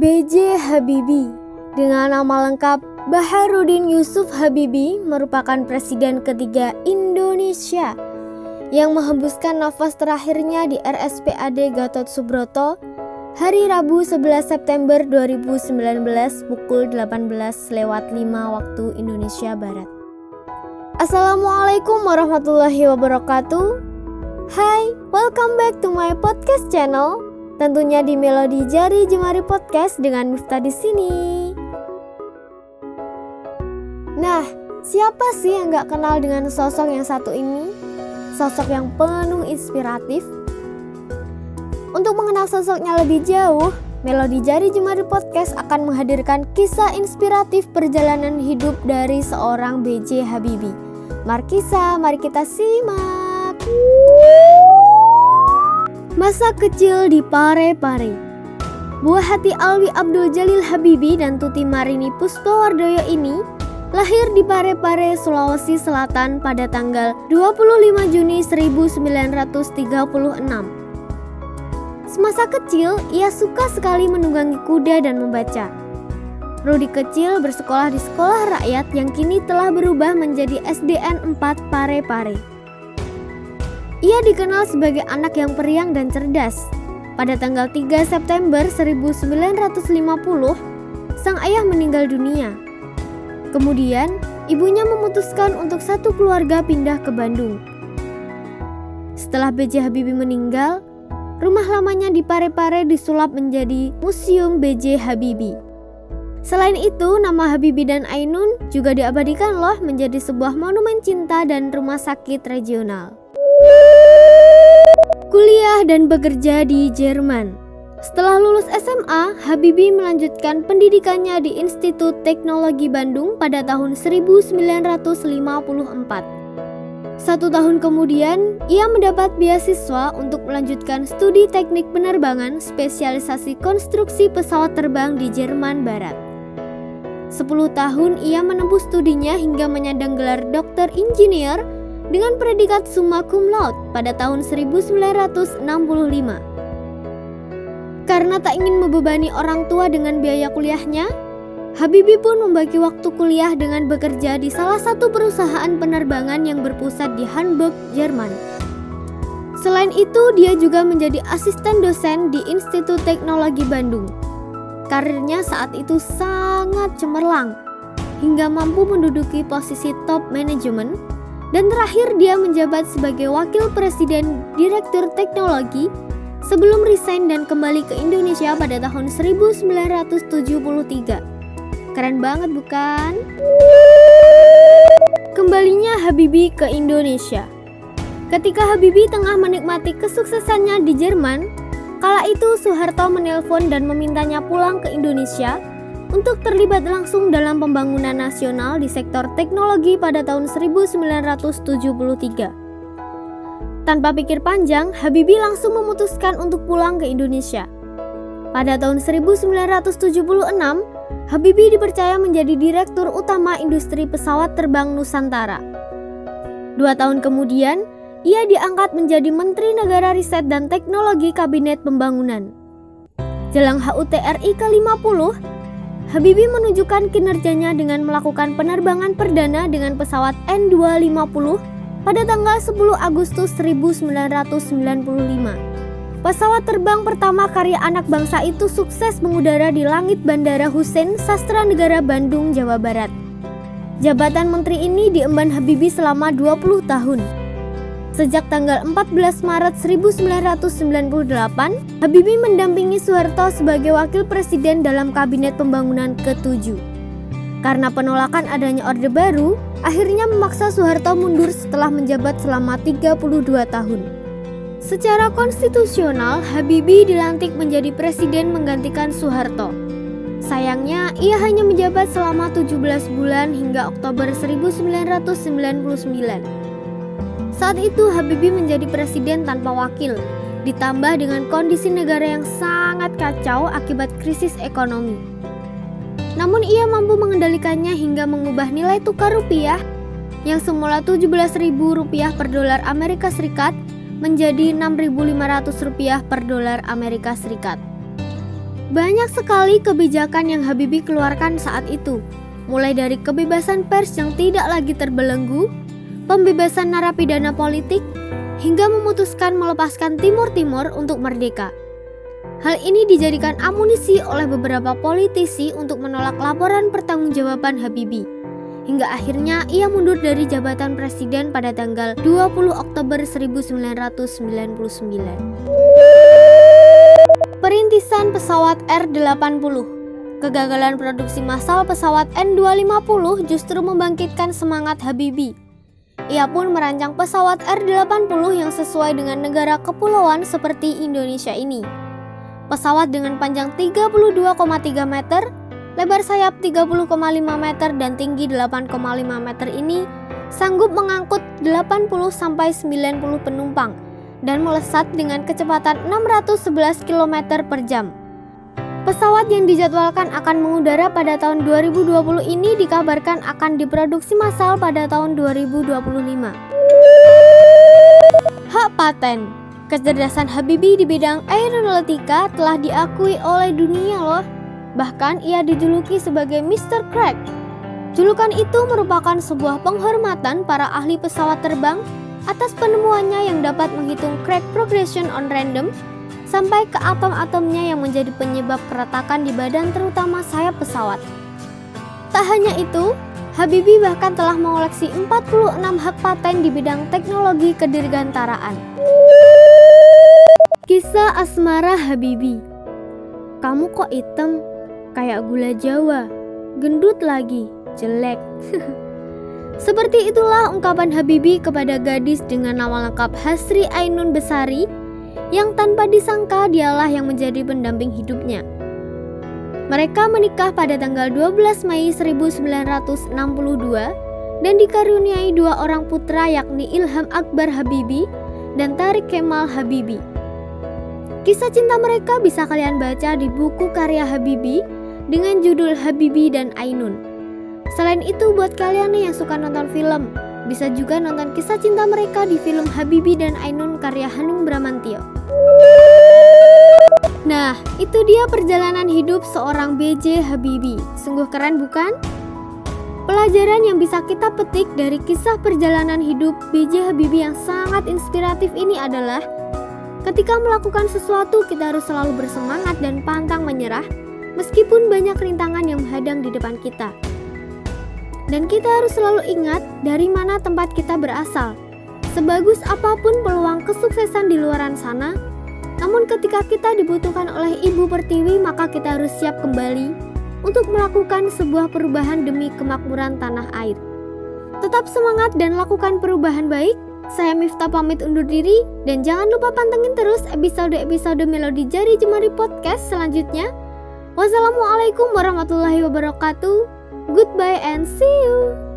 B.J. Habibie dengan nama lengkap Baharudin Yusuf Habibie merupakan presiden ketiga Indonesia yang menghembuskan nafas terakhirnya di RSPAD Gatot Subroto hari Rabu 11 September 2019 pukul 18 lewat 5 waktu Indonesia Barat. Assalamualaikum warahmatullahi wabarakatuh. Hai, welcome back to my podcast channel Tentunya di Melodi Jari Jemari Podcast dengan Miftah di sini. Nah, siapa sih yang gak kenal dengan sosok yang satu ini? Sosok yang penuh inspiratif. Untuk mengenal sosoknya lebih jauh, Melodi Jari Jemari Podcast akan menghadirkan kisah inspiratif perjalanan hidup dari seorang BJ Habibie. Markisa, mari kita simak. Masa kecil di Pare-Pare Buah hati Alwi Abdul Jalil Habibi dan Tuti Marini Puspawardoyo ini lahir di Pare-Pare, Sulawesi Selatan pada tanggal 25 Juni 1936. Semasa kecil, ia suka sekali menunggangi kuda dan membaca. Rudi kecil bersekolah di sekolah rakyat yang kini telah berubah menjadi SDN 4 Pare-Pare. Ia dikenal sebagai anak yang periang dan cerdas. Pada tanggal 3 September 1950, sang ayah meninggal dunia. Kemudian, ibunya memutuskan untuk satu keluarga pindah ke Bandung. Setelah B.J. Habibie meninggal, rumah lamanya di Pare-Pare disulap menjadi Museum B.J. Habibie. Selain itu, nama Habibie dan Ainun juga diabadikan loh menjadi sebuah monumen cinta dan rumah sakit regional. Kuliah dan bekerja di Jerman. Setelah lulus SMA, Habibie melanjutkan pendidikannya di Institut Teknologi Bandung pada tahun 1954. Satu tahun kemudian, ia mendapat beasiswa untuk melanjutkan studi teknik penerbangan spesialisasi konstruksi pesawat terbang di Jerman Barat. Sepuluh tahun ia menempuh studinya hingga menyandang gelar dokter insinyur dengan predikat summa cum laude pada tahun 1965. Karena tak ingin membebani orang tua dengan biaya kuliahnya, Habibie pun membagi waktu kuliah dengan bekerja di salah satu perusahaan penerbangan yang berpusat di Hamburg, Jerman. Selain itu, dia juga menjadi asisten dosen di Institut Teknologi Bandung. Karirnya saat itu sangat cemerlang, hingga mampu menduduki posisi top manajemen dan terakhir dia menjabat sebagai Wakil Presiden Direktur Teknologi sebelum resign dan kembali ke Indonesia pada tahun 1973. Keren banget bukan? Kembalinya Habibie ke Indonesia. Ketika Habibie tengah menikmati kesuksesannya di Jerman, kala itu Soeharto menelpon dan memintanya pulang ke Indonesia untuk terlibat langsung dalam pembangunan nasional di sektor teknologi pada tahun 1973. Tanpa pikir panjang, Habibie langsung memutuskan untuk pulang ke Indonesia. Pada tahun 1976, Habibie dipercaya menjadi Direktur Utama Industri Pesawat Terbang Nusantara. Dua tahun kemudian, ia diangkat menjadi Menteri Negara Riset dan Teknologi Kabinet Pembangunan. Jelang HUT RI ke-50, Habibie menunjukkan kinerjanya dengan melakukan penerbangan perdana dengan pesawat N250 pada tanggal 10 Agustus 1995. Pesawat terbang pertama karya anak bangsa itu sukses mengudara di langit Bandara Hussein Sastra Negara Bandung, Jawa Barat. Jabatan menteri ini diemban Habibie selama 20 tahun. Sejak tanggal 14 Maret 1998, Habibie mendampingi Soeharto sebagai wakil presiden dalam kabinet pembangunan ke-7. Karena penolakan adanya Orde Baru, akhirnya memaksa Soeharto mundur setelah menjabat selama 32 tahun. Secara konstitusional, Habibie dilantik menjadi presiden menggantikan Soeharto. Sayangnya, ia hanya menjabat selama 17 bulan hingga Oktober 1999. Saat itu Habibie menjadi presiden tanpa wakil, ditambah dengan kondisi negara yang sangat kacau akibat krisis ekonomi. Namun ia mampu mengendalikannya hingga mengubah nilai tukar rupiah yang semula Rp17.000 per dolar Amerika Serikat menjadi Rp6.500 per dolar Amerika Serikat. Banyak sekali kebijakan yang Habibie keluarkan saat itu, mulai dari kebebasan pers yang tidak lagi terbelenggu, pembebasan narapidana politik, hingga memutuskan melepaskan Timur Timur untuk merdeka. Hal ini dijadikan amunisi oleh beberapa politisi untuk menolak laporan pertanggungjawaban Habibie. Hingga akhirnya ia mundur dari jabatan presiden pada tanggal 20 Oktober 1999. Perintisan pesawat R-80 Kegagalan produksi massal pesawat N250 justru membangkitkan semangat Habibie. Ia pun merancang pesawat R-80 yang sesuai dengan negara kepulauan seperti Indonesia ini. Pesawat dengan panjang 32,3 meter, lebar sayap 30,5 meter dan tinggi 8,5 meter ini sanggup mengangkut 80 sampai 90 penumpang dan melesat dengan kecepatan 611 km per jam. Pesawat yang dijadwalkan akan mengudara pada tahun 2020 ini dikabarkan akan diproduksi massal pada tahun 2025. Hak paten Kecerdasan Habibie di bidang aeronautika telah diakui oleh dunia loh. Bahkan ia dijuluki sebagai Mr. Crack. Julukan itu merupakan sebuah penghormatan para ahli pesawat terbang atas penemuannya yang dapat menghitung crack progression on random sampai ke atom-atomnya yang menjadi penyebab keretakan di badan terutama sayap pesawat. Tak hanya itu, Habibie bahkan telah mengoleksi 46 hak paten di bidang teknologi kedirgantaraan. Kisah asmara Habibie Kamu kok hitam? Kayak gula jawa. Gendut lagi, jelek. Seperti itulah ungkapan Habibie kepada gadis dengan nama lengkap Hasri Ainun Besari yang tanpa disangka dialah yang menjadi pendamping hidupnya. Mereka menikah pada tanggal 12 Mei 1962 dan dikaruniai dua orang putra yakni Ilham Akbar Habibie dan Tarik Kemal Habibie. Kisah cinta mereka bisa kalian baca di buku karya Habibie dengan judul Habibie dan Ainun. Selain itu, buat kalian nih yang suka nonton film, bisa juga nonton kisah cinta mereka di film Habibi dan Ainun karya Hanung Bramantio. Nah, itu dia perjalanan hidup seorang BJ Habibi. Sungguh keren bukan? Pelajaran yang bisa kita petik dari kisah perjalanan hidup BJ Habibi yang sangat inspiratif ini adalah Ketika melakukan sesuatu, kita harus selalu bersemangat dan pantang menyerah, meskipun banyak rintangan yang menghadang di depan kita. Dan kita harus selalu ingat dari mana tempat kita berasal. Sebagus apa pun peluang kesuksesan di luaran sana, namun ketika kita dibutuhkan oleh Ibu Pertiwi, maka kita harus siap kembali untuk melakukan sebuah perubahan demi kemakmuran tanah air. Tetap semangat dan lakukan perubahan baik. Saya Miftah pamit undur diri dan jangan lupa pantengin terus episode-episode Melodi Jari Jemari Podcast selanjutnya. Wassalamualaikum warahmatullahi wabarakatuh. Goodbye and see you.